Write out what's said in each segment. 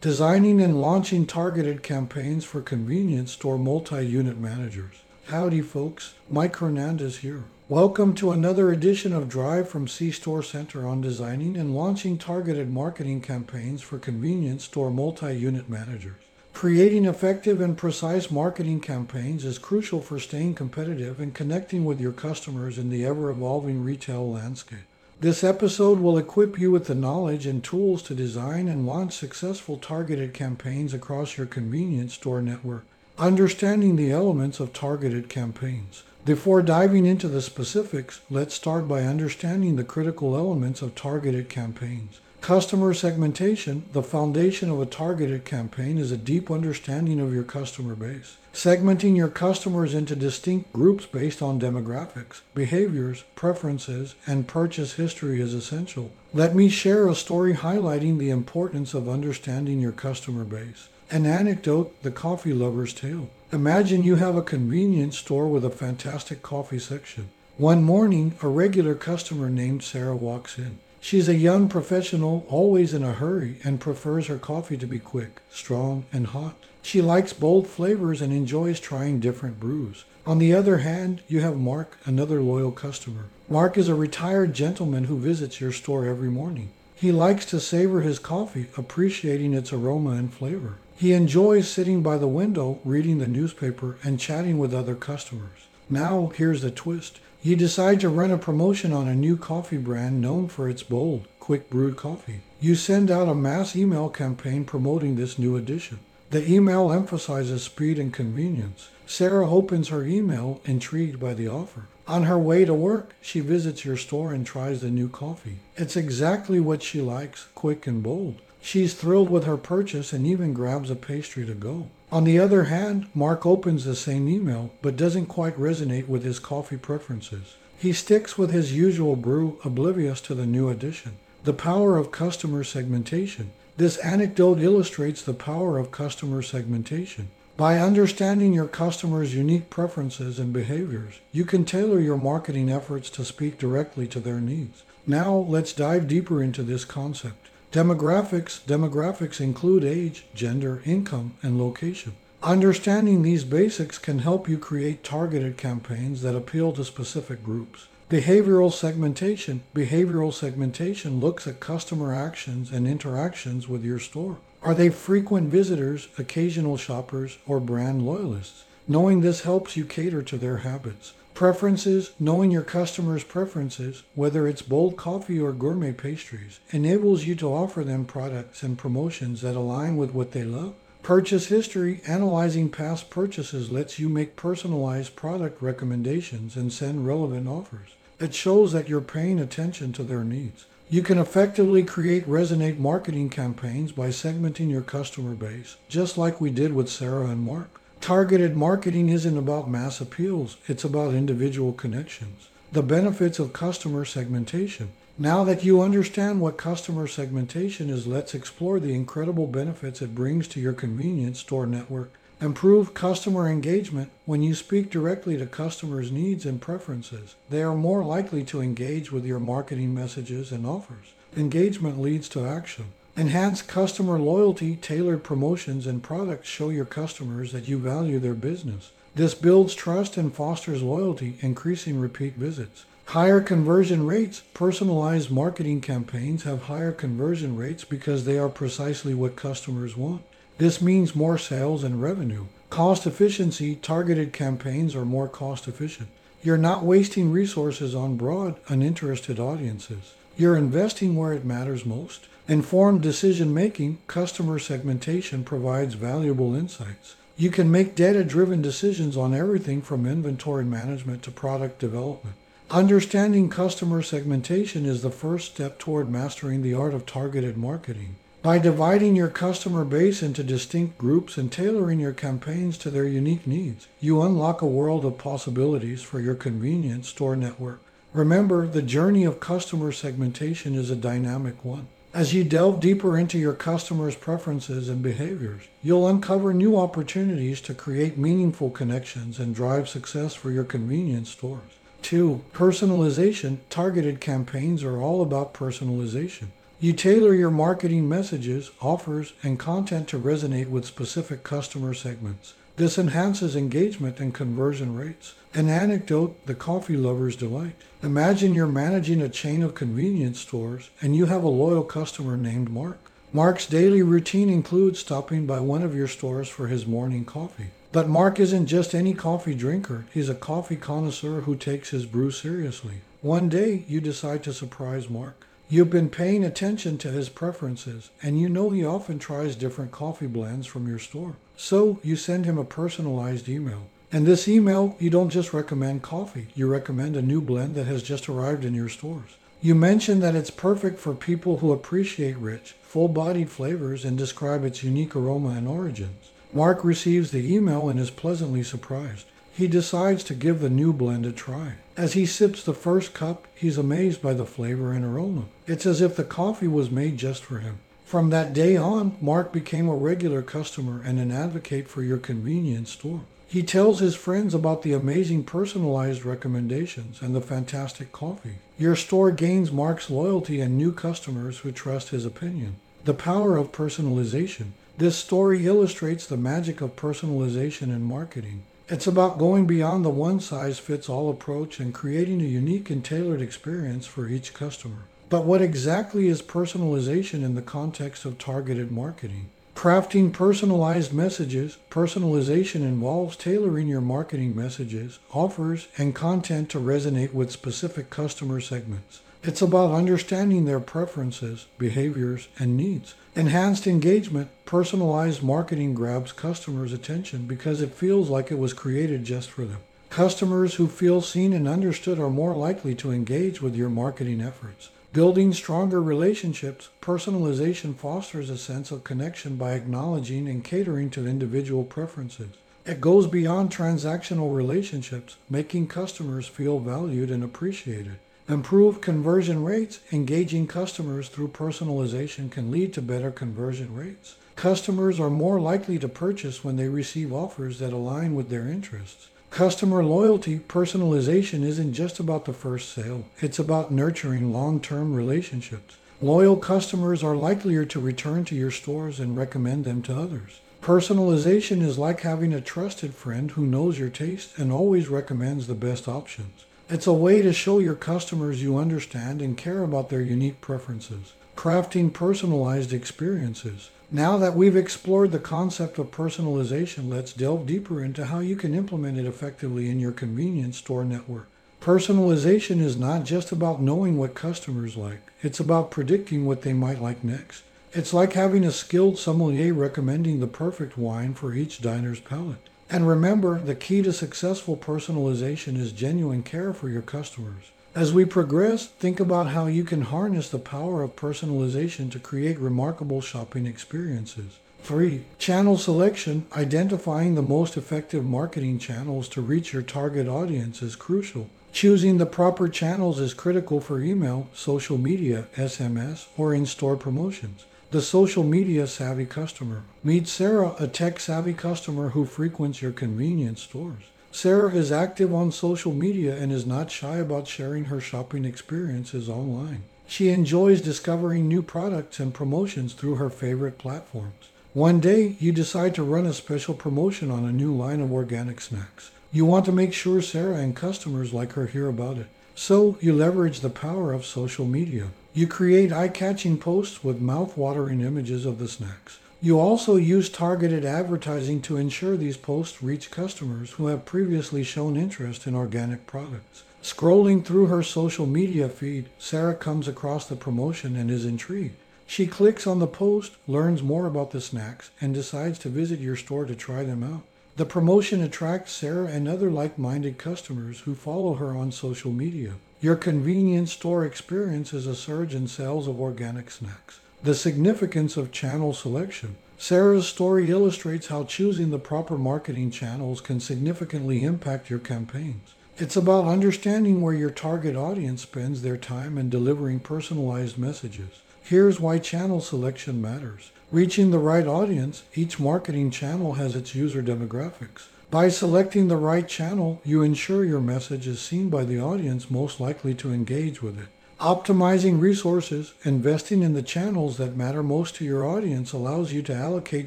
Designing and launching targeted campaigns for convenience store multi unit managers. Howdy, folks. Mike Hernandez here. Welcome to another edition of Drive from C Store Center on designing and launching targeted marketing campaigns for convenience store multi unit managers. Creating effective and precise marketing campaigns is crucial for staying competitive and connecting with your customers in the ever evolving retail landscape. This episode will equip you with the knowledge and tools to design and launch successful targeted campaigns across your convenience store network. Understanding the elements of targeted campaigns. Before diving into the specifics, let's start by understanding the critical elements of targeted campaigns. Customer segmentation, the foundation of a targeted campaign, is a deep understanding of your customer base. Segmenting your customers into distinct groups based on demographics, behaviors, preferences, and purchase history is essential. Let me share a story highlighting the importance of understanding your customer base. An anecdote, the coffee lover's tale. Imagine you have a convenience store with a fantastic coffee section. One morning, a regular customer named Sarah walks in. She's a young professional, always in a hurry, and prefers her coffee to be quick, strong, and hot. She likes bold flavors and enjoys trying different brews. On the other hand, you have Mark, another loyal customer. Mark is a retired gentleman who visits your store every morning. He likes to savor his coffee, appreciating its aroma and flavor. He enjoys sitting by the window, reading the newspaper, and chatting with other customers. Now, here's the twist. You decide to run a promotion on a new coffee brand known for its bold, quick brewed coffee. You send out a mass email campaign promoting this new addition. The email emphasizes speed and convenience. Sarah opens her email, intrigued by the offer. On her way to work, she visits your store and tries the new coffee. It's exactly what she likes, quick and bold. She's thrilled with her purchase and even grabs a pastry to go. On the other hand, Mark opens the same email but doesn't quite resonate with his coffee preferences. He sticks with his usual brew, oblivious to the new addition. The power of customer segmentation. This anecdote illustrates the power of customer segmentation. By understanding your customers' unique preferences and behaviors, you can tailor your marketing efforts to speak directly to their needs. Now, let's dive deeper into this concept. Demographics demographics include age, gender, income, and location. Understanding these basics can help you create targeted campaigns that appeal to specific groups. Behavioral segmentation. Behavioral segmentation looks at customer actions and interactions with your store. Are they frequent visitors, occasional shoppers, or brand loyalists? Knowing this helps you cater to their habits. Preferences, knowing your customers' preferences, whether it's bold coffee or gourmet pastries, enables you to offer them products and promotions that align with what they love. Purchase history, analyzing past purchases lets you make personalized product recommendations and send relevant offers. It shows that you're paying attention to their needs. You can effectively create resonate marketing campaigns by segmenting your customer base, just like we did with Sarah and Mark. Targeted marketing isn't about mass appeals, it's about individual connections. The benefits of customer segmentation. Now that you understand what customer segmentation is, let's explore the incredible benefits it brings to your convenience store network. Improve customer engagement. When you speak directly to customers' needs and preferences, they are more likely to engage with your marketing messages and offers. Engagement leads to action. Enhance customer loyalty, tailored promotions, and products show your customers that you value their business. This builds trust and fosters loyalty, increasing repeat visits. Higher conversion rates. Personalized marketing campaigns have higher conversion rates because they are precisely what customers want. This means more sales and revenue. Cost efficiency. Targeted campaigns are more cost efficient. You're not wasting resources on broad, uninterested audiences. You're investing where it matters most. Informed decision making, customer segmentation provides valuable insights. You can make data driven decisions on everything from inventory management to product development. Understanding customer segmentation is the first step toward mastering the art of targeted marketing. By dividing your customer base into distinct groups and tailoring your campaigns to their unique needs, you unlock a world of possibilities for your convenience store network. Remember, the journey of customer segmentation is a dynamic one. As you delve deeper into your customers' preferences and behaviors, you'll uncover new opportunities to create meaningful connections and drive success for your convenience stores. 2. Personalization. Targeted campaigns are all about personalization. You tailor your marketing messages, offers, and content to resonate with specific customer segments. This enhances engagement and conversion rates. An anecdote the coffee lover's delight. Imagine you're managing a chain of convenience stores and you have a loyal customer named Mark. Mark's daily routine includes stopping by one of your stores for his morning coffee. But Mark isn't just any coffee drinker, he's a coffee connoisseur who takes his brew seriously. One day, you decide to surprise Mark. You've been paying attention to his preferences, and you know he often tries different coffee blends from your store. So you send him a personalized email. And this email, you don't just recommend coffee, you recommend a new blend that has just arrived in your stores. You mention that it's perfect for people who appreciate rich, full bodied flavors and describe its unique aroma and origins. Mark receives the email and is pleasantly surprised. He decides to give the new blend a try. As he sips the first cup, he's amazed by the flavor and aroma. It's as if the coffee was made just for him. From that day on, Mark became a regular customer and an advocate for your convenience store. He tells his friends about the amazing personalized recommendations and the fantastic coffee. Your store gains Mark's loyalty and new customers who trust his opinion. The power of personalization. This story illustrates the magic of personalization in marketing. It's about going beyond the one size fits all approach and creating a unique and tailored experience for each customer. But what exactly is personalization in the context of targeted marketing? Crafting personalized messages, personalization involves tailoring your marketing messages, offers, and content to resonate with specific customer segments. It's about understanding their preferences, behaviors, and needs. Enhanced engagement, personalized marketing grabs customers' attention because it feels like it was created just for them. Customers who feel seen and understood are more likely to engage with your marketing efforts. Building stronger relationships, personalization fosters a sense of connection by acknowledging and catering to individual preferences. It goes beyond transactional relationships, making customers feel valued and appreciated. Improve conversion rates. Engaging customers through personalization can lead to better conversion rates. Customers are more likely to purchase when they receive offers that align with their interests. Customer loyalty personalization isn't just about the first sale, it's about nurturing long term relationships. Loyal customers are likelier to return to your stores and recommend them to others. Personalization is like having a trusted friend who knows your taste and always recommends the best options. It's a way to show your customers you understand and care about their unique preferences. Crafting personalized experiences. Now that we've explored the concept of personalization, let's delve deeper into how you can implement it effectively in your convenience store network. Personalization is not just about knowing what customers like, it's about predicting what they might like next. It's like having a skilled sommelier recommending the perfect wine for each diner's palate. And remember, the key to successful personalization is genuine care for your customers. As we progress, think about how you can harness the power of personalization to create remarkable shopping experiences. 3. Channel selection. Identifying the most effective marketing channels to reach your target audience is crucial. Choosing the proper channels is critical for email, social media, SMS, or in store promotions. The social media savvy customer. Meet Sarah, a tech savvy customer who frequents your convenience stores. Sarah is active on social media and is not shy about sharing her shopping experiences online. She enjoys discovering new products and promotions through her favorite platforms. One day, you decide to run a special promotion on a new line of organic snacks. You want to make sure Sarah and customers like her hear about it. So, you leverage the power of social media. You create eye-catching posts with mouth-watering images of the snacks. You also use targeted advertising to ensure these posts reach customers who have previously shown interest in organic products. Scrolling through her social media feed, Sarah comes across the promotion and is intrigued. She clicks on the post, learns more about the snacks, and decides to visit your store to try them out. The promotion attracts Sarah and other like minded customers who follow her on social media. Your convenience store experiences a surge in sales of organic snacks. The significance of channel selection. Sarah's story illustrates how choosing the proper marketing channels can significantly impact your campaigns. It's about understanding where your target audience spends their time and delivering personalized messages. Here's why channel selection matters. Reaching the right audience, each marketing channel has its user demographics. By selecting the right channel, you ensure your message is seen by the audience most likely to engage with it. Optimizing resources, investing in the channels that matter most to your audience allows you to allocate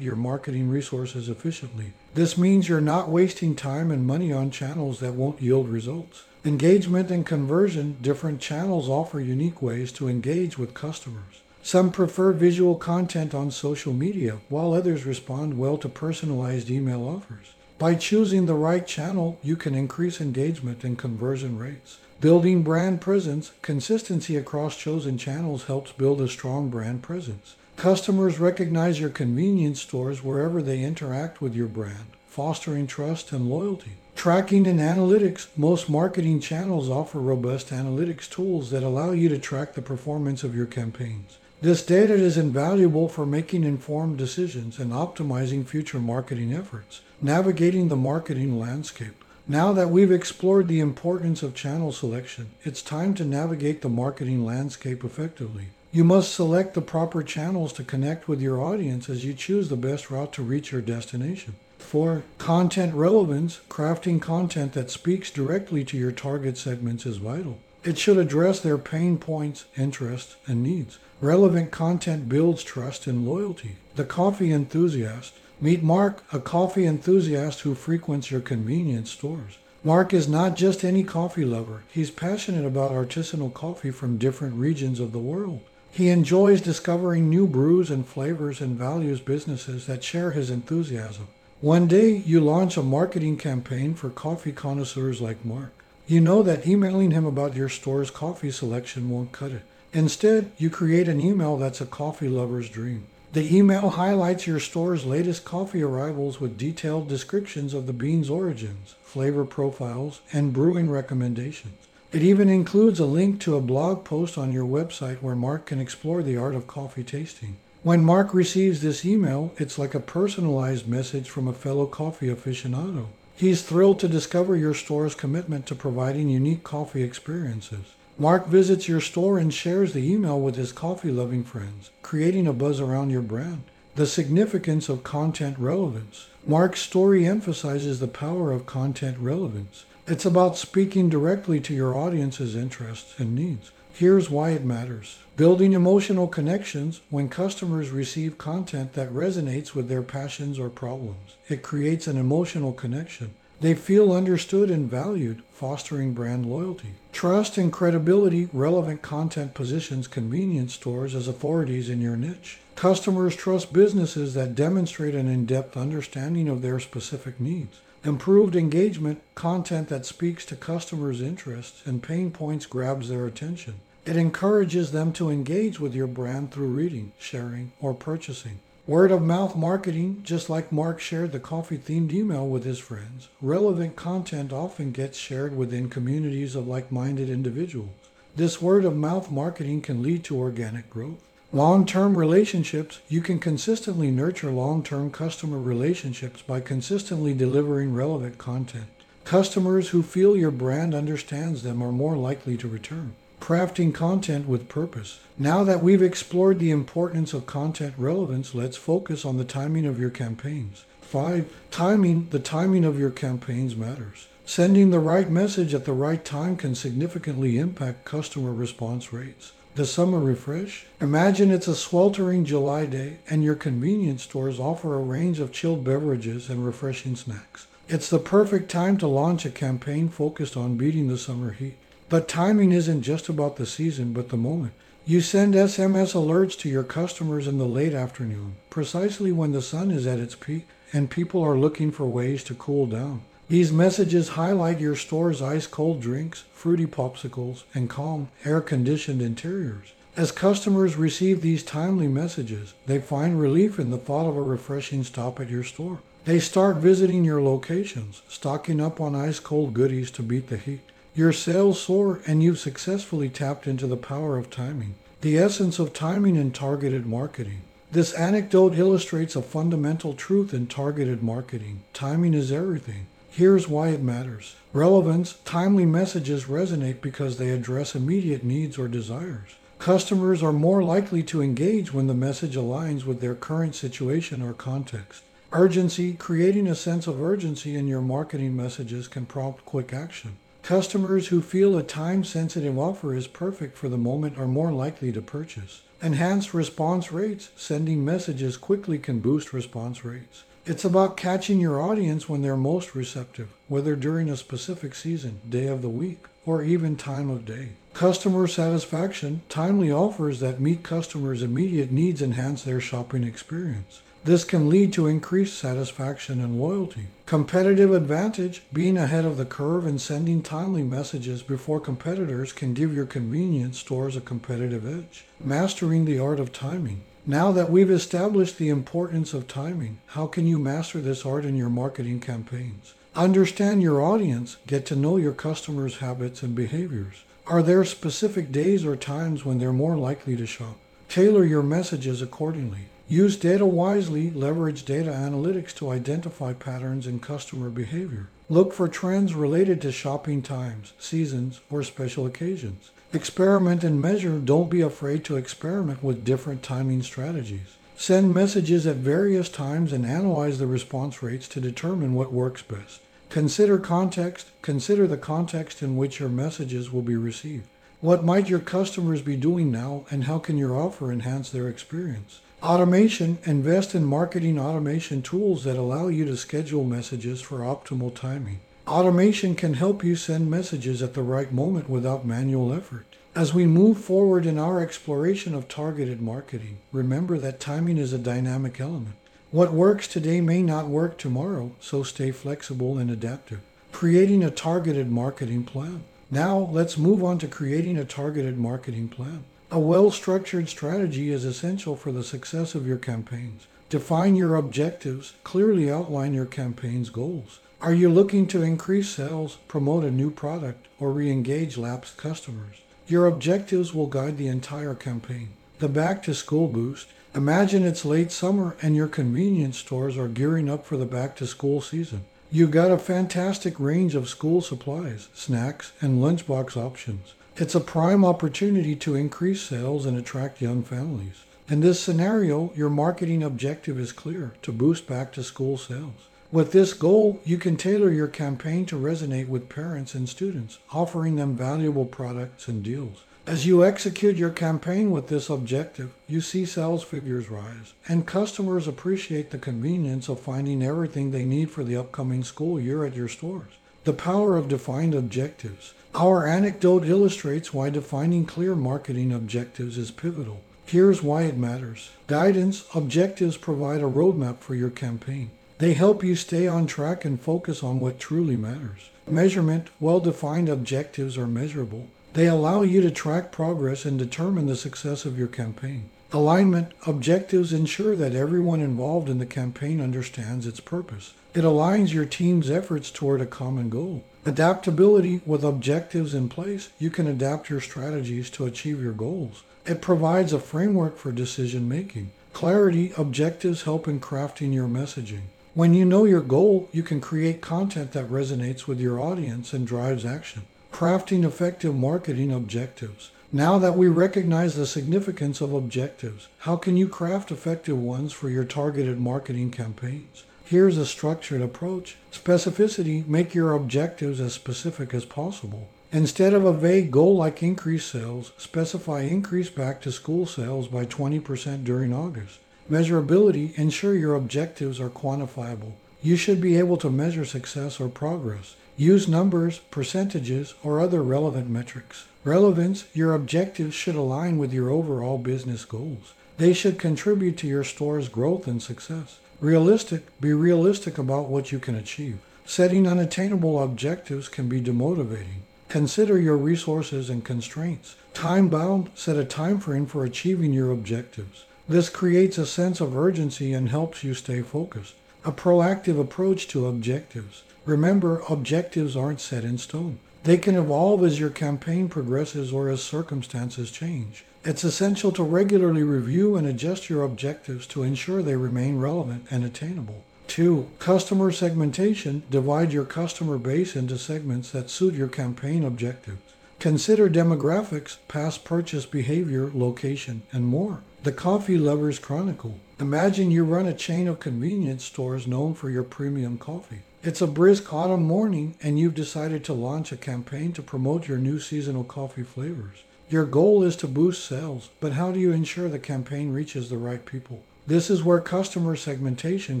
your marketing resources efficiently. This means you're not wasting time and money on channels that won't yield results. Engagement and conversion, different channels offer unique ways to engage with customers. Some prefer visual content on social media, while others respond well to personalized email offers. By choosing the right channel, you can increase engagement and conversion rates. Building brand presence, consistency across chosen channels helps build a strong brand presence. Customers recognize your convenience stores wherever they interact with your brand, fostering trust and loyalty. Tracking and analytics. Most marketing channels offer robust analytics tools that allow you to track the performance of your campaigns. This data is invaluable for making informed decisions and optimizing future marketing efforts. Navigating the marketing landscape. Now that we've explored the importance of channel selection, it's time to navigate the marketing landscape effectively. You must select the proper channels to connect with your audience as you choose the best route to reach your destination. For content relevance, crafting content that speaks directly to your target segments is vital. It should address their pain points, interests, and needs. Relevant content builds trust and loyalty. The coffee enthusiast Meet Mark, a coffee enthusiast who frequents your convenience stores. Mark is not just any coffee lover. He's passionate about artisanal coffee from different regions of the world. He enjoys discovering new brews and flavors and values businesses that share his enthusiasm. One day, you launch a marketing campaign for coffee connoisseurs like Mark. You know that emailing him about your store's coffee selection won't cut it. Instead, you create an email that's a coffee lover's dream. The email highlights your store's latest coffee arrivals with detailed descriptions of the bean's origins, flavor profiles, and brewing recommendations. It even includes a link to a blog post on your website where Mark can explore the art of coffee tasting. When Mark receives this email, it's like a personalized message from a fellow coffee aficionado. He's thrilled to discover your store's commitment to providing unique coffee experiences. Mark visits your store and shares the email with his coffee loving friends, creating a buzz around your brand. The significance of content relevance. Mark's story emphasizes the power of content relevance. It's about speaking directly to your audience's interests and needs. Here's why it matters. Building emotional connections when customers receive content that resonates with their passions or problems. It creates an emotional connection. They feel understood and valued, fostering brand loyalty. Trust and credibility, relevant content positions convenience stores as authorities in your niche. Customers trust businesses that demonstrate an in depth understanding of their specific needs. Improved engagement, content that speaks to customers' interests and pain points grabs their attention. It encourages them to engage with your brand through reading, sharing, or purchasing. Word of mouth marketing, just like Mark shared the coffee themed email with his friends, relevant content often gets shared within communities of like minded individuals. This word of mouth marketing can lead to organic growth. Long term relationships, you can consistently nurture long term customer relationships by consistently delivering relevant content. Customers who feel your brand understands them are more likely to return crafting content with purpose. Now that we've explored the importance of content relevance, let's focus on the timing of your campaigns. 5. Timing. The timing of your campaigns matters. Sending the right message at the right time can significantly impact customer response rates. The summer refresh? Imagine it's a sweltering July day and your convenience stores offer a range of chilled beverages and refreshing snacks. It's the perfect time to launch a campaign focused on beating the summer heat. But timing isn't just about the season, but the moment. You send SMS alerts to your customers in the late afternoon, precisely when the sun is at its peak and people are looking for ways to cool down. These messages highlight your store's ice cold drinks, fruity popsicles, and calm, air conditioned interiors. As customers receive these timely messages, they find relief in the thought of a refreshing stop at your store. They start visiting your locations, stocking up on ice cold goodies to beat the heat. Your sales soar and you've successfully tapped into the power of timing, the essence of timing in targeted marketing. This anecdote illustrates a fundamental truth in targeted marketing. Timing is everything. Here's why it matters. Relevance, timely messages resonate because they address immediate needs or desires. Customers are more likely to engage when the message aligns with their current situation or context. Urgency, creating a sense of urgency in your marketing messages can prompt quick action. Customers who feel a time sensitive offer is perfect for the moment are more likely to purchase. Enhanced response rates. Sending messages quickly can boost response rates. It's about catching your audience when they're most receptive, whether during a specific season, day of the week, or even time of day. Customer satisfaction. Timely offers that meet customers' immediate needs enhance their shopping experience. This can lead to increased satisfaction and loyalty. Competitive advantage being ahead of the curve and sending timely messages before competitors can give your convenience stores a competitive edge. Mastering the art of timing. Now that we've established the importance of timing, how can you master this art in your marketing campaigns? Understand your audience, get to know your customers' habits and behaviors. Are there specific days or times when they're more likely to shop? Tailor your messages accordingly. Use data wisely, leverage data analytics to identify patterns in customer behavior. Look for trends related to shopping times, seasons, or special occasions. Experiment and measure. Don't be afraid to experiment with different timing strategies. Send messages at various times and analyze the response rates to determine what works best. Consider context. Consider the context in which your messages will be received. What might your customers be doing now, and how can your offer enhance their experience? Automation Invest in marketing automation tools that allow you to schedule messages for optimal timing. Automation can help you send messages at the right moment without manual effort. As we move forward in our exploration of targeted marketing, remember that timing is a dynamic element. What works today may not work tomorrow, so stay flexible and adaptive. Creating a targeted marketing plan. Now, let's move on to creating a targeted marketing plan. A well structured strategy is essential for the success of your campaigns. Define your objectives, clearly outline your campaign's goals. Are you looking to increase sales, promote a new product, or re engage lapsed customers? Your objectives will guide the entire campaign. The back to school boost. Imagine it's late summer and your convenience stores are gearing up for the back to school season. You've got a fantastic range of school supplies, snacks, and lunchbox options. It's a prime opportunity to increase sales and attract young families. In this scenario, your marketing objective is clear to boost back to school sales. With this goal, you can tailor your campaign to resonate with parents and students, offering them valuable products and deals. As you execute your campaign with this objective, you see sales figures rise, and customers appreciate the convenience of finding everything they need for the upcoming school year at your stores. The power of defined objectives. Our anecdote illustrates why defining clear marketing objectives is pivotal. Here's why it matters. Guidance objectives provide a roadmap for your campaign. They help you stay on track and focus on what truly matters. Measurement well defined objectives are measurable. They allow you to track progress and determine the success of your campaign. Alignment objectives ensure that everyone involved in the campaign understands its purpose. It aligns your team's efforts toward a common goal. Adaptability with objectives in place, you can adapt your strategies to achieve your goals. It provides a framework for decision making. Clarity objectives help in crafting your messaging. When you know your goal, you can create content that resonates with your audience and drives action. Crafting effective marketing objectives. Now that we recognize the significance of objectives, how can you craft effective ones for your targeted marketing campaigns? Here's a structured approach. Specificity, make your objectives as specific as possible. Instead of a vague goal like increase sales, specify increase back to school sales by 20% during August. Measurability, ensure your objectives are quantifiable. You should be able to measure success or progress. Use numbers, percentages, or other relevant metrics. Relevance, your objectives should align with your overall business goals. They should contribute to your store's growth and success. Realistic, be realistic about what you can achieve. Setting unattainable objectives can be demotivating. Consider your resources and constraints. Time bound, set a time frame for achieving your objectives. This creates a sense of urgency and helps you stay focused. A proactive approach to objectives. Remember, objectives aren't set in stone. They can evolve as your campaign progresses or as circumstances change. It's essential to regularly review and adjust your objectives to ensure they remain relevant and attainable. 2. Customer segmentation. Divide your customer base into segments that suit your campaign objectives. Consider demographics, past purchase behavior, location, and more. The Coffee Lovers Chronicle. Imagine you run a chain of convenience stores known for your premium coffee. It's a brisk autumn morning, and you've decided to launch a campaign to promote your new seasonal coffee flavors. Your goal is to boost sales, but how do you ensure the campaign reaches the right people? This is where customer segmentation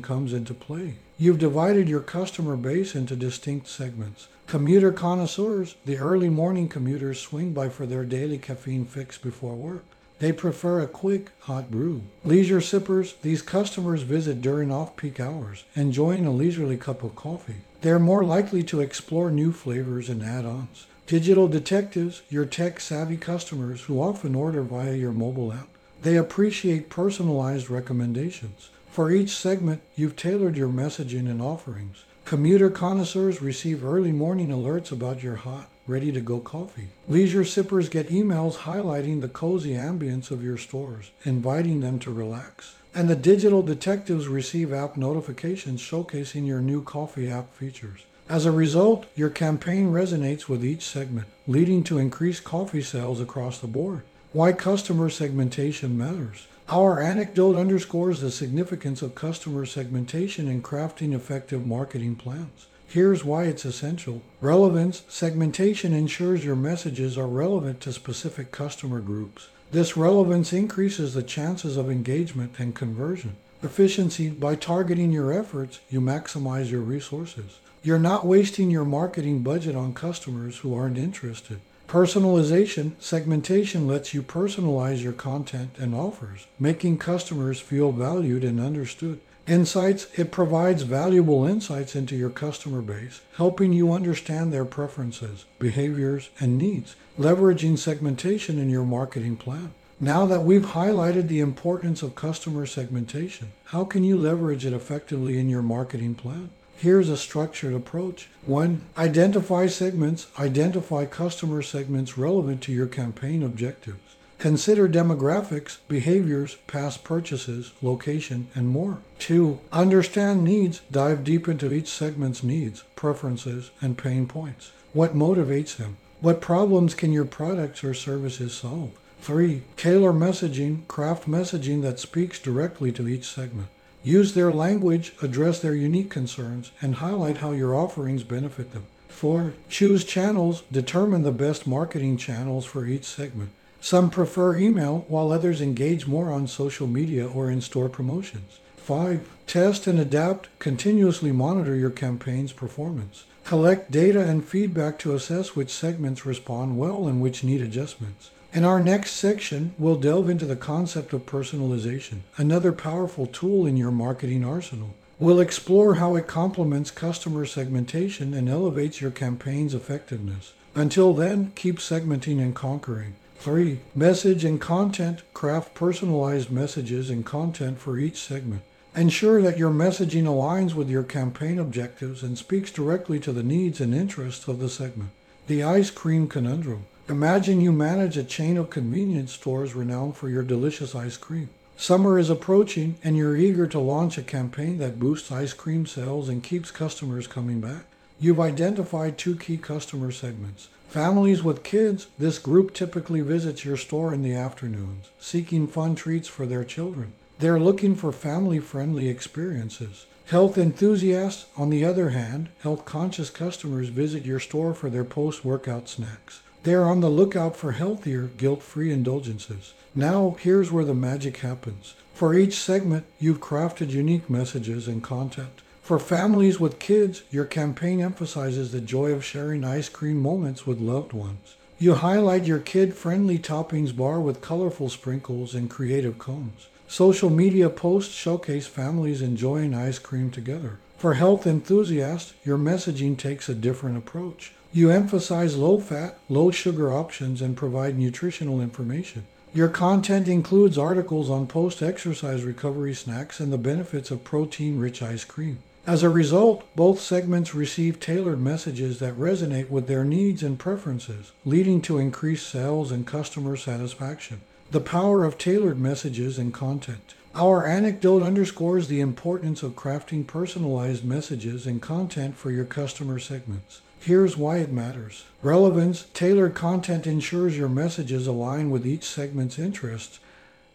comes into play. You've divided your customer base into distinct segments. Commuter connoisseurs, the early morning commuters swing by for their daily caffeine fix before work. They prefer a quick, hot brew. Leisure sippers, these customers visit during off peak hours, enjoying a leisurely cup of coffee. They're more likely to explore new flavors and add ons. Digital detectives, your tech savvy customers who often order via your mobile app. They appreciate personalized recommendations. For each segment, you've tailored your messaging and offerings. Commuter connoisseurs receive early morning alerts about your hot, ready to go coffee. Leisure sippers get emails highlighting the cozy ambience of your stores, inviting them to relax. And the digital detectives receive app notifications showcasing your new coffee app features. As a result, your campaign resonates with each segment, leading to increased coffee sales across the board. Why customer segmentation matters. Our anecdote underscores the significance of customer segmentation in crafting effective marketing plans. Here's why it's essential. Relevance segmentation ensures your messages are relevant to specific customer groups. This relevance increases the chances of engagement and conversion. Efficiency by targeting your efforts, you maximize your resources. You're not wasting your marketing budget on customers who aren't interested. Personalization, segmentation lets you personalize your content and offers, making customers feel valued and understood. Insights, it provides valuable insights into your customer base, helping you understand their preferences, behaviors, and needs, leveraging segmentation in your marketing plan. Now that we've highlighted the importance of customer segmentation, how can you leverage it effectively in your marketing plan? Here's a structured approach. One, identify segments, identify customer segments relevant to your campaign objectives. Consider demographics, behaviors, past purchases, location, and more. Two, understand needs, dive deep into each segment's needs, preferences, and pain points. What motivates them? What problems can your products or services solve? Three, tailor messaging, craft messaging that speaks directly to each segment. Use their language, address their unique concerns, and highlight how your offerings benefit them. 4. Choose channels, determine the best marketing channels for each segment. Some prefer email, while others engage more on social media or in store promotions. 5. Test and adapt, continuously monitor your campaign's performance. Collect data and feedback to assess which segments respond well and which need adjustments. In our next section, we'll delve into the concept of personalization, another powerful tool in your marketing arsenal. We'll explore how it complements customer segmentation and elevates your campaign's effectiveness. Until then, keep segmenting and conquering. 3. Message and content. Craft personalized messages and content for each segment. Ensure that your messaging aligns with your campaign objectives and speaks directly to the needs and interests of the segment. The ice cream conundrum. Imagine you manage a chain of convenience stores renowned for your delicious ice cream. Summer is approaching and you're eager to launch a campaign that boosts ice cream sales and keeps customers coming back. You've identified two key customer segments. Families with kids, this group typically visits your store in the afternoons, seeking fun treats for their children. They're looking for family friendly experiences. Health enthusiasts, on the other hand, health conscious customers visit your store for their post workout snacks. They are on the lookout for healthier, guilt free indulgences. Now, here's where the magic happens. For each segment, you've crafted unique messages and content. For families with kids, your campaign emphasizes the joy of sharing ice cream moments with loved ones. You highlight your kid friendly toppings bar with colorful sprinkles and creative cones. Social media posts showcase families enjoying ice cream together. For health enthusiasts, your messaging takes a different approach. You emphasize low fat, low sugar options and provide nutritional information. Your content includes articles on post exercise recovery snacks and the benefits of protein rich ice cream. As a result, both segments receive tailored messages that resonate with their needs and preferences, leading to increased sales and customer satisfaction. The power of tailored messages and content. Our anecdote underscores the importance of crafting personalized messages and content for your customer segments. Here's why it matters. Relevance, tailored content ensures your messages align with each segment's interests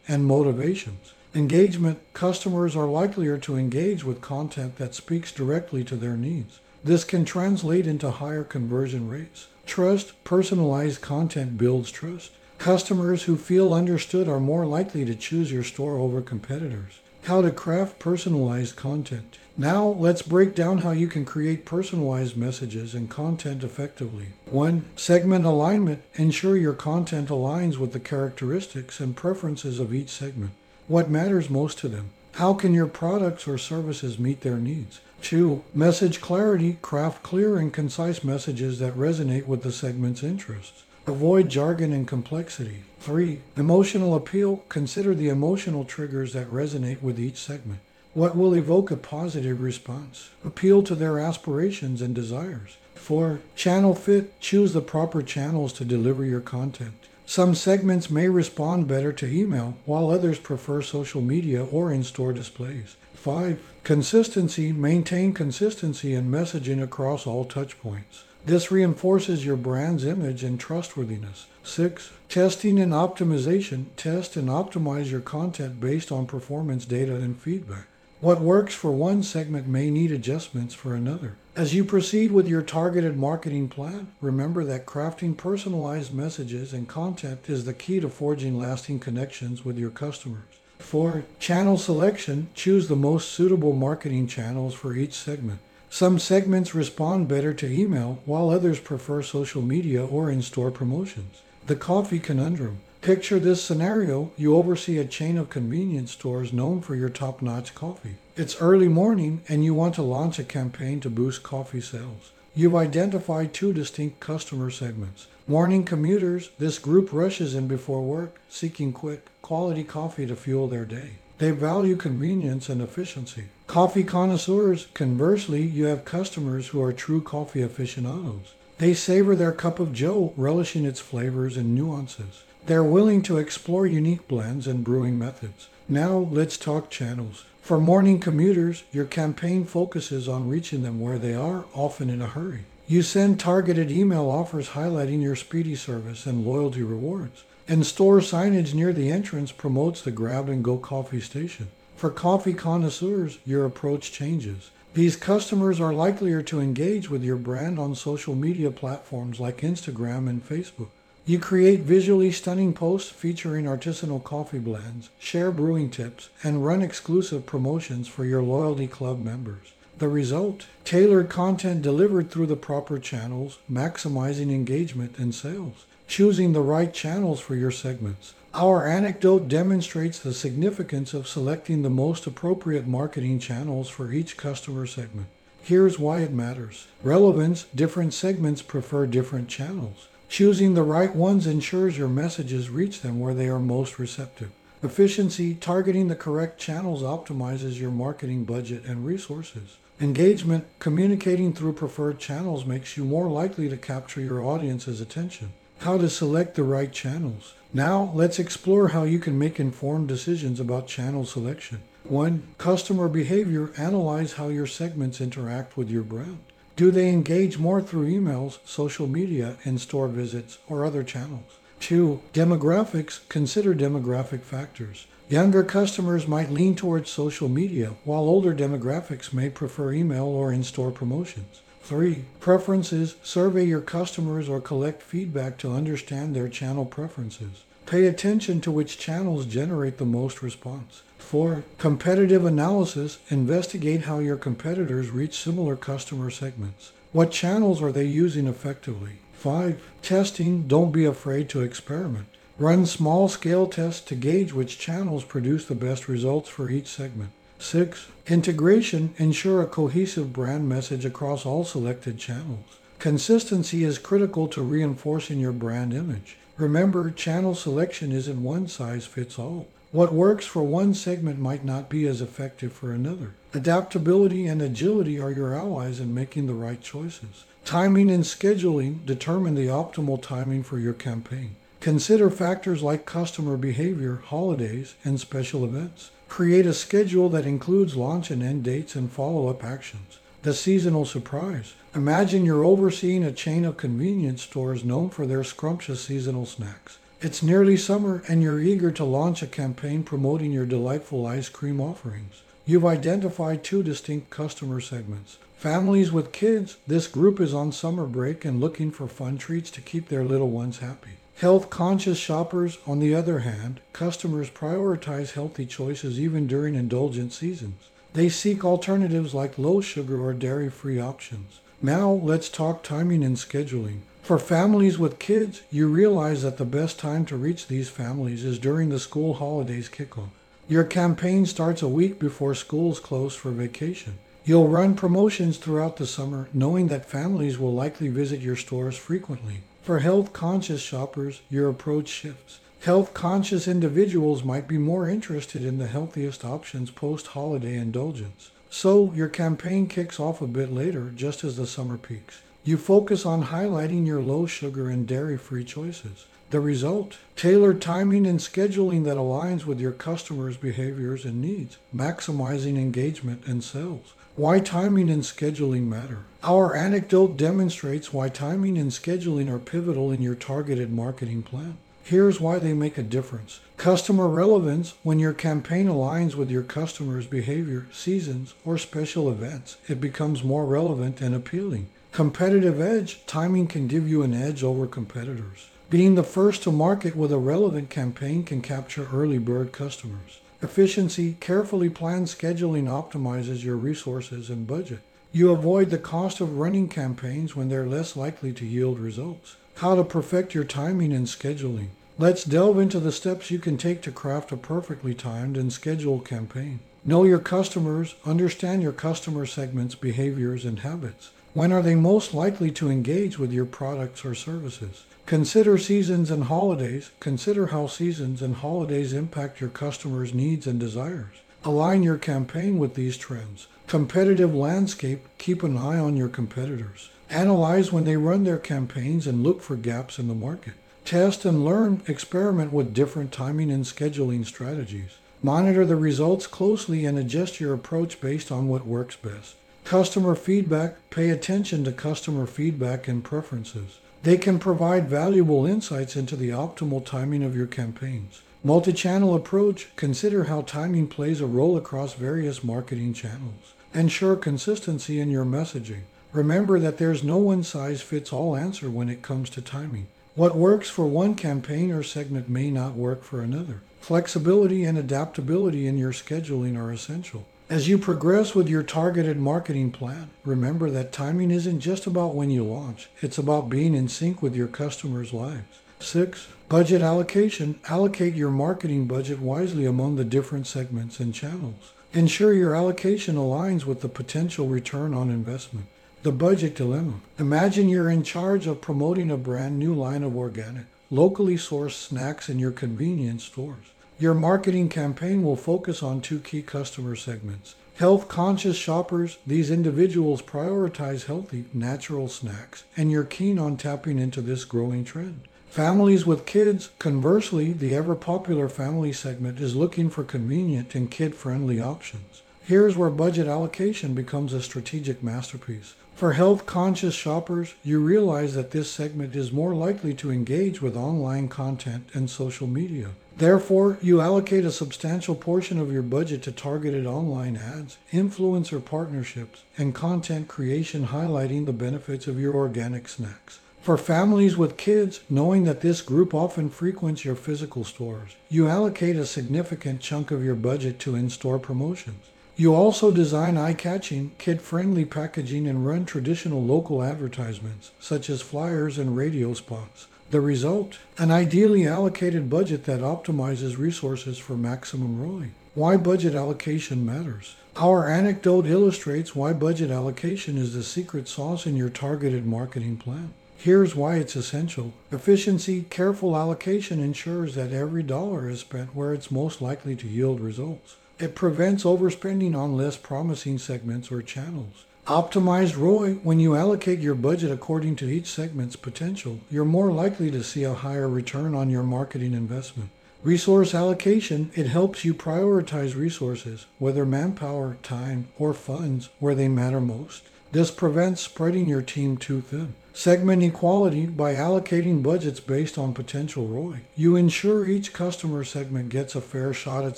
and motivations. Engagement customers are likelier to engage with content that speaks directly to their needs. This can translate into higher conversion rates. Trust, personalized content builds trust. Customers who feel understood are more likely to choose your store over competitors. How to craft personalized content. Now, let's break down how you can create personalized messages and content effectively. 1. Segment alignment. Ensure your content aligns with the characteristics and preferences of each segment. What matters most to them? How can your products or services meet their needs? 2. Message clarity. Craft clear and concise messages that resonate with the segment's interests. Avoid jargon and complexity. 3. Emotional appeal. Consider the emotional triggers that resonate with each segment. What will evoke a positive response? Appeal to their aspirations and desires. 4. Channel fit. Choose the proper channels to deliver your content. Some segments may respond better to email, while others prefer social media or in store displays. 5. Consistency. Maintain consistency in messaging across all touchpoints. This reinforces your brand's image and trustworthiness. 6. Testing and optimization. Test and optimize your content based on performance data and feedback. What works for one segment may need adjustments for another. As you proceed with your targeted marketing plan, remember that crafting personalized messages and content is the key to forging lasting connections with your customers. For channel selection, choose the most suitable marketing channels for each segment. Some segments respond better to email, while others prefer social media or in store promotions. The coffee conundrum. Picture this scenario you oversee a chain of convenience stores known for your top notch coffee. It's early morning and you want to launch a campaign to boost coffee sales. You've identified two distinct customer segments. Morning commuters, this group rushes in before work, seeking quick, quality coffee to fuel their day. They value convenience and efficiency. Coffee connoisseurs, conversely, you have customers who are true coffee aficionados. They savor their cup of joe, relishing its flavors and nuances. They're willing to explore unique blends and brewing methods. Now let's talk channels. For morning commuters, your campaign focuses on reaching them where they are, often in a hurry. You send targeted email offers highlighting your speedy service and loyalty rewards and store signage near the entrance promotes the grab and go coffee station. For coffee connoisseurs, your approach changes. These customers are likelier to engage with your brand on social media platforms like Instagram and Facebook. You create visually stunning posts featuring artisanal coffee blends, share brewing tips, and run exclusive promotions for your loyalty club members. The result? Tailored content delivered through the proper channels, maximizing engagement and sales choosing the right channels for your segments. Our anecdote demonstrates the significance of selecting the most appropriate marketing channels for each customer segment. Here's why it matters. Relevance, different segments prefer different channels. Choosing the right ones ensures your messages reach them where they are most receptive. Efficiency, targeting the correct channels optimizes your marketing budget and resources. Engagement, communicating through preferred channels makes you more likely to capture your audience's attention how to select the right channels. Now, let's explore how you can make informed decisions about channel selection. 1. Customer behavior. Analyze how your segments interact with your brand. Do they engage more through emails, social media, in store visits, or other channels? 2. Demographics. Consider demographic factors. Younger customers might lean towards social media, while older demographics may prefer email or in store promotions. 3. Preferences. Survey your customers or collect feedback to understand their channel preferences. Pay attention to which channels generate the most response. 4. Competitive analysis. Investigate how your competitors reach similar customer segments. What channels are they using effectively? 5. Testing. Don't be afraid to experiment. Run small scale tests to gauge which channels produce the best results for each segment. 6. Integration. Ensure a cohesive brand message across all selected channels. Consistency is critical to reinforcing your brand image. Remember, channel selection isn't one size fits all. What works for one segment might not be as effective for another. Adaptability and agility are your allies in making the right choices. Timing and scheduling determine the optimal timing for your campaign. Consider factors like customer behavior, holidays, and special events. Create a schedule that includes launch and end dates and follow up actions. The seasonal surprise. Imagine you're overseeing a chain of convenience stores known for their scrumptious seasonal snacks. It's nearly summer and you're eager to launch a campaign promoting your delightful ice cream offerings. You've identified two distinct customer segments. Families with kids, this group is on summer break and looking for fun treats to keep their little ones happy. Health conscious shoppers, on the other hand, customers prioritize healthy choices even during indulgent seasons. They seek alternatives like low sugar or dairy free options. Now let's talk timing and scheduling. For families with kids, you realize that the best time to reach these families is during the school holidays kickoff. Your campaign starts a week before schools close for vacation. You'll run promotions throughout the summer, knowing that families will likely visit your stores frequently. For health conscious shoppers, your approach shifts. Health conscious individuals might be more interested in the healthiest options post holiday indulgence. So, your campaign kicks off a bit later, just as the summer peaks. You focus on highlighting your low sugar and dairy free choices. The result? Tailored timing and scheduling that aligns with your customers' behaviors and needs, maximizing engagement and sales. Why timing and scheduling matter. Our anecdote demonstrates why timing and scheduling are pivotal in your targeted marketing plan. Here's why they make a difference. Customer relevance when your campaign aligns with your customers' behavior, seasons, or special events, it becomes more relevant and appealing. Competitive edge timing can give you an edge over competitors. Being the first to market with a relevant campaign can capture early bird customers. Efficiency, carefully planned scheduling optimizes your resources and budget. You avoid the cost of running campaigns when they're less likely to yield results. How to perfect your timing and scheduling. Let's delve into the steps you can take to craft a perfectly timed and scheduled campaign. Know your customers, understand your customer segments, behaviors, and habits. When are they most likely to engage with your products or services? Consider seasons and holidays. Consider how seasons and holidays impact your customers' needs and desires. Align your campaign with these trends. Competitive landscape, keep an eye on your competitors. Analyze when they run their campaigns and look for gaps in the market. Test and learn, experiment with different timing and scheduling strategies. Monitor the results closely and adjust your approach based on what works best. Customer feedback, pay attention to customer feedback and preferences. They can provide valuable insights into the optimal timing of your campaigns. Multi-channel approach, consider how timing plays a role across various marketing channels. Ensure consistency in your messaging. Remember that there's no one size fits all answer when it comes to timing. What works for one campaign or segment may not work for another. Flexibility and adaptability in your scheduling are essential. As you progress with your targeted marketing plan, remember that timing isn't just about when you launch, it's about being in sync with your customers' lives. 6. Budget allocation. Allocate your marketing budget wisely among the different segments and channels. Ensure your allocation aligns with the potential return on investment. The budget dilemma. Imagine you're in charge of promoting a brand new line of organic, locally sourced snacks in your convenience stores. Your marketing campaign will focus on two key customer segments. Health conscious shoppers, these individuals prioritize healthy, natural snacks, and you're keen on tapping into this growing trend. Families with kids, conversely, the ever popular family segment is looking for convenient and kid friendly options. Here's where budget allocation becomes a strategic masterpiece. For health conscious shoppers, you realize that this segment is more likely to engage with online content and social media. Therefore, you allocate a substantial portion of your budget to targeted online ads, influencer partnerships, and content creation highlighting the benefits of your organic snacks. For families with kids, knowing that this group often frequents your physical stores, you allocate a significant chunk of your budget to in store promotions. You also design eye-catching, kid-friendly packaging and run traditional local advertisements, such as flyers and radio spots. The result? An ideally allocated budget that optimizes resources for maximum ROI. Why budget allocation matters. Our anecdote illustrates why budget allocation is the secret sauce in your targeted marketing plan. Here's why it's essential. Efficiency, careful allocation ensures that every dollar is spent where it's most likely to yield results. It prevents overspending on less promising segments or channels. Optimized ROI, when you allocate your budget according to each segment's potential, you're more likely to see a higher return on your marketing investment. Resource allocation, it helps you prioritize resources, whether manpower, time, or funds, where they matter most. This prevents spreading your team too thin. Segment equality by allocating budgets based on potential ROI. You ensure each customer segment gets a fair shot at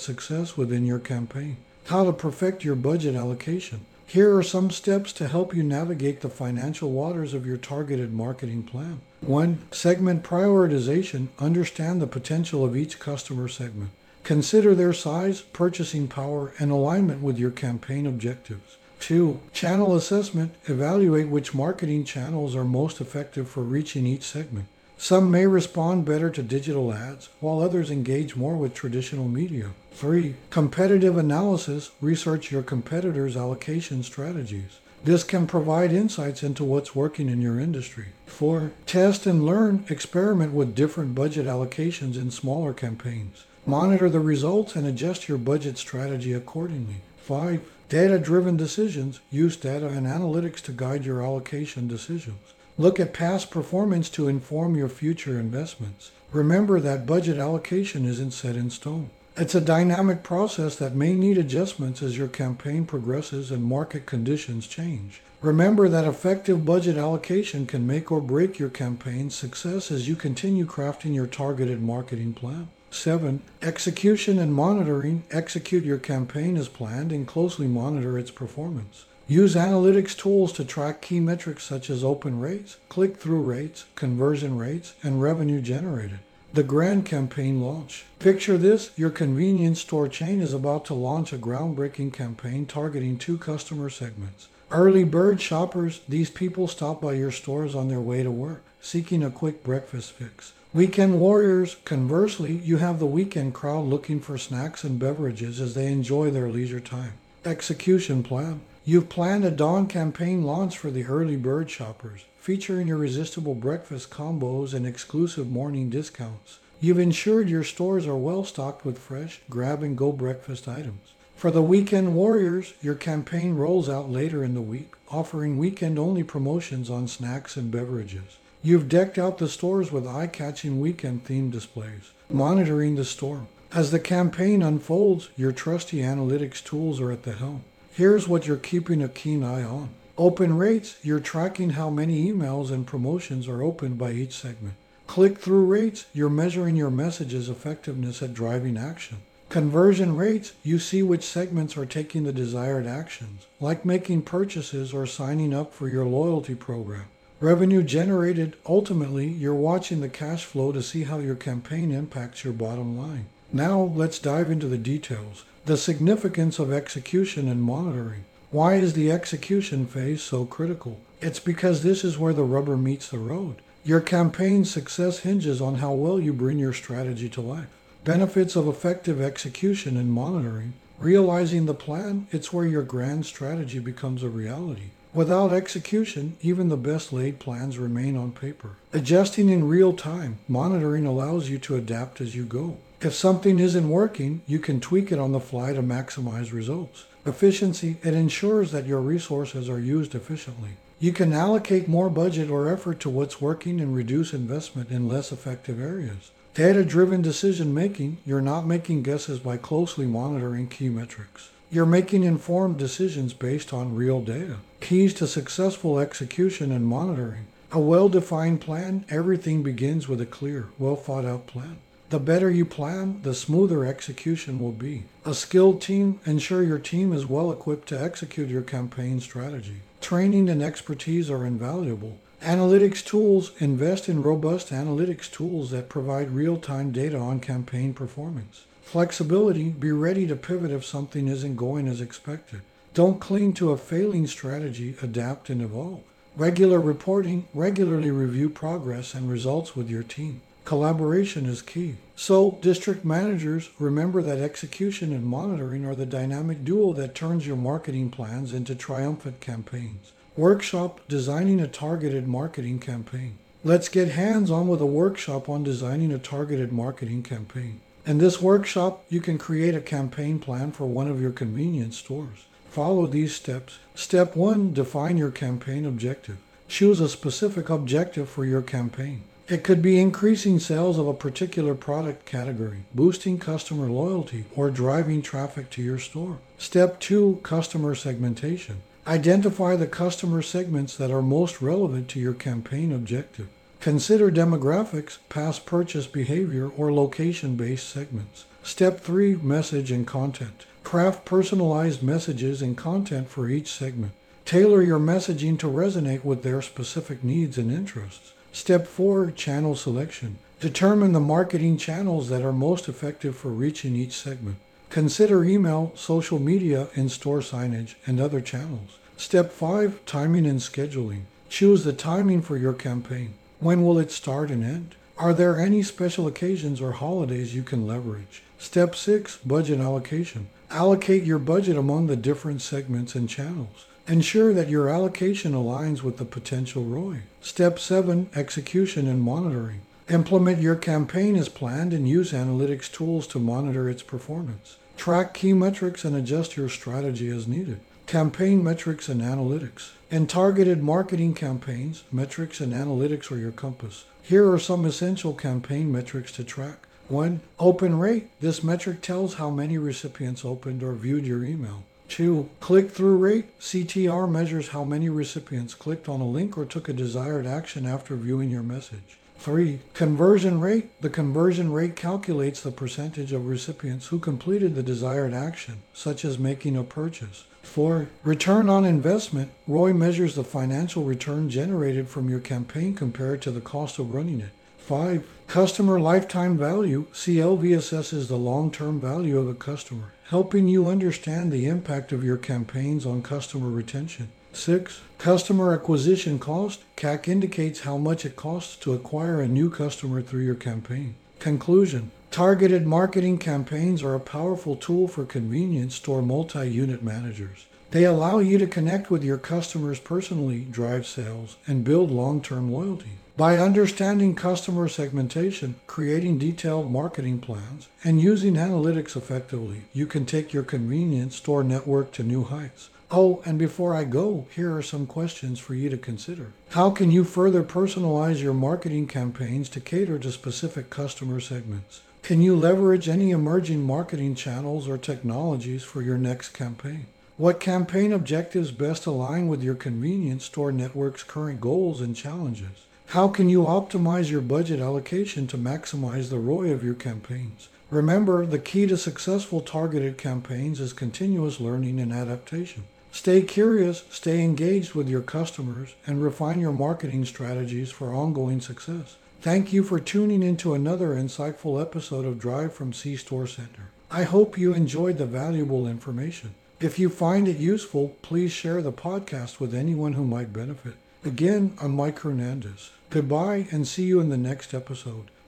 success within your campaign. How to perfect your budget allocation. Here are some steps to help you navigate the financial waters of your targeted marketing plan. 1. Segment prioritization. Understand the potential of each customer segment. Consider their size, purchasing power, and alignment with your campaign objectives. 2. Channel assessment. Evaluate which marketing channels are most effective for reaching each segment. Some may respond better to digital ads, while others engage more with traditional media. 3. Competitive analysis. Research your competitors' allocation strategies. This can provide insights into what's working in your industry. 4. Test and learn. Experiment with different budget allocations in smaller campaigns. Monitor the results and adjust your budget strategy accordingly. 5. Data driven decisions. Use data and analytics to guide your allocation decisions. Look at past performance to inform your future investments. Remember that budget allocation isn't set in stone. It's a dynamic process that may need adjustments as your campaign progresses and market conditions change. Remember that effective budget allocation can make or break your campaign's success as you continue crafting your targeted marketing plan. 7. Execution and monitoring. Execute your campaign as planned and closely monitor its performance. Use analytics tools to track key metrics such as open rates, click through rates, conversion rates, and revenue generated. The grand campaign launch. Picture this your convenience store chain is about to launch a groundbreaking campaign targeting two customer segments. Early bird shoppers, these people stop by your stores on their way to work, seeking a quick breakfast fix. Weekend warriors, conversely, you have the weekend crowd looking for snacks and beverages as they enjoy their leisure time. Execution plan. You've planned a dawn campaign launch for the early bird shoppers, featuring irresistible breakfast combos and exclusive morning discounts. You've ensured your stores are well stocked with fresh, grab and go breakfast items. For the weekend warriors, your campaign rolls out later in the week, offering weekend only promotions on snacks and beverages. You've decked out the stores with eye catching weekend themed displays, monitoring the store. As the campaign unfolds, your trusty analytics tools are at the helm. Here's what you're keeping a keen eye on. Open rates, you're tracking how many emails and promotions are opened by each segment. Click through rates, you're measuring your message's effectiveness at driving action. Conversion rates, you see which segments are taking the desired actions, like making purchases or signing up for your loyalty program. Revenue generated, ultimately, you're watching the cash flow to see how your campaign impacts your bottom line. Now let's dive into the details. The significance of execution and monitoring. Why is the execution phase so critical? It's because this is where the rubber meets the road. Your campaign's success hinges on how well you bring your strategy to life. Benefits of effective execution and monitoring. Realizing the plan, it's where your grand strategy becomes a reality. Without execution, even the best laid plans remain on paper. Adjusting in real time, monitoring allows you to adapt as you go. If something isn't working, you can tweak it on the fly to maximize results. Efficiency, it ensures that your resources are used efficiently. You can allocate more budget or effort to what's working and reduce investment in less effective areas. Data driven decision making, you're not making guesses by closely monitoring key metrics. You're making informed decisions based on real data. Keys to successful execution and monitoring. A well defined plan, everything begins with a clear, well thought out plan. The better you plan, the smoother execution will be. A skilled team, ensure your team is well equipped to execute your campaign strategy. Training and expertise are invaluable. Analytics tools, invest in robust analytics tools that provide real time data on campaign performance. Flexibility, be ready to pivot if something isn't going as expected. Don't cling to a failing strategy, adapt and evolve. Regular reporting, regularly review progress and results with your team. Collaboration is key. So, district managers, remember that execution and monitoring are the dynamic duo that turns your marketing plans into triumphant campaigns. Workshop Designing a Targeted Marketing Campaign. Let's get hands on with a workshop on designing a targeted marketing campaign. In this workshop, you can create a campaign plan for one of your convenience stores. Follow these steps. Step 1 Define your campaign objective. Choose a specific objective for your campaign. It could be increasing sales of a particular product category, boosting customer loyalty, or driving traffic to your store. Step 2 Customer segmentation. Identify the customer segments that are most relevant to your campaign objective. Consider demographics, past purchase behavior, or location based segments. Step 3 Message and Content. Craft personalized messages and content for each segment. Tailor your messaging to resonate with their specific needs and interests. Step 4 Channel Selection. Determine the marketing channels that are most effective for reaching each segment. Consider email, social media, in store signage, and other channels. Step 5 Timing and Scheduling. Choose the timing for your campaign. When will it start and end? Are there any special occasions or holidays you can leverage? Step 6 Budget Allocation. Allocate your budget among the different segments and channels. Ensure that your allocation aligns with the potential ROI. Step 7 Execution and Monitoring. Implement your campaign as planned and use analytics tools to monitor its performance. Track key metrics and adjust your strategy as needed. Campaign metrics and analytics. In targeted marketing campaigns, metrics and analytics are your compass. Here are some essential campaign metrics to track. 1. Open rate. This metric tells how many recipients opened or viewed your email. 2. Click through rate. CTR measures how many recipients clicked on a link or took a desired action after viewing your message. 3. Conversion rate. The conversion rate calculates the percentage of recipients who completed the desired action, such as making a purchase. 4. Return on investment. ROI measures the financial return generated from your campaign compared to the cost of running it. 5. Customer lifetime value. CLV assesses the long term value of a customer, helping you understand the impact of your campaigns on customer retention. 6. Customer acquisition cost. CAC indicates how much it costs to acquire a new customer through your campaign. Conclusion Targeted marketing campaigns are a powerful tool for convenience store multi unit managers. They allow you to connect with your customers personally, drive sales, and build long term loyalty. By understanding customer segmentation, creating detailed marketing plans, and using analytics effectively, you can take your convenience store network to new heights. Oh, and before I go, here are some questions for you to consider. How can you further personalize your marketing campaigns to cater to specific customer segments? Can you leverage any emerging marketing channels or technologies for your next campaign? What campaign objectives best align with your convenience store network's current goals and challenges? How can you optimize your budget allocation to maximize the ROI of your campaigns? Remember, the key to successful targeted campaigns is continuous learning and adaptation. Stay curious, stay engaged with your customers, and refine your marketing strategies for ongoing success. Thank you for tuning into another insightful episode of Drive from C Store Center. I hope you enjoyed the valuable information. If you find it useful, please share the podcast with anyone who might benefit. Again, I'm Mike Hernandez. Goodbye and see you in the next episode.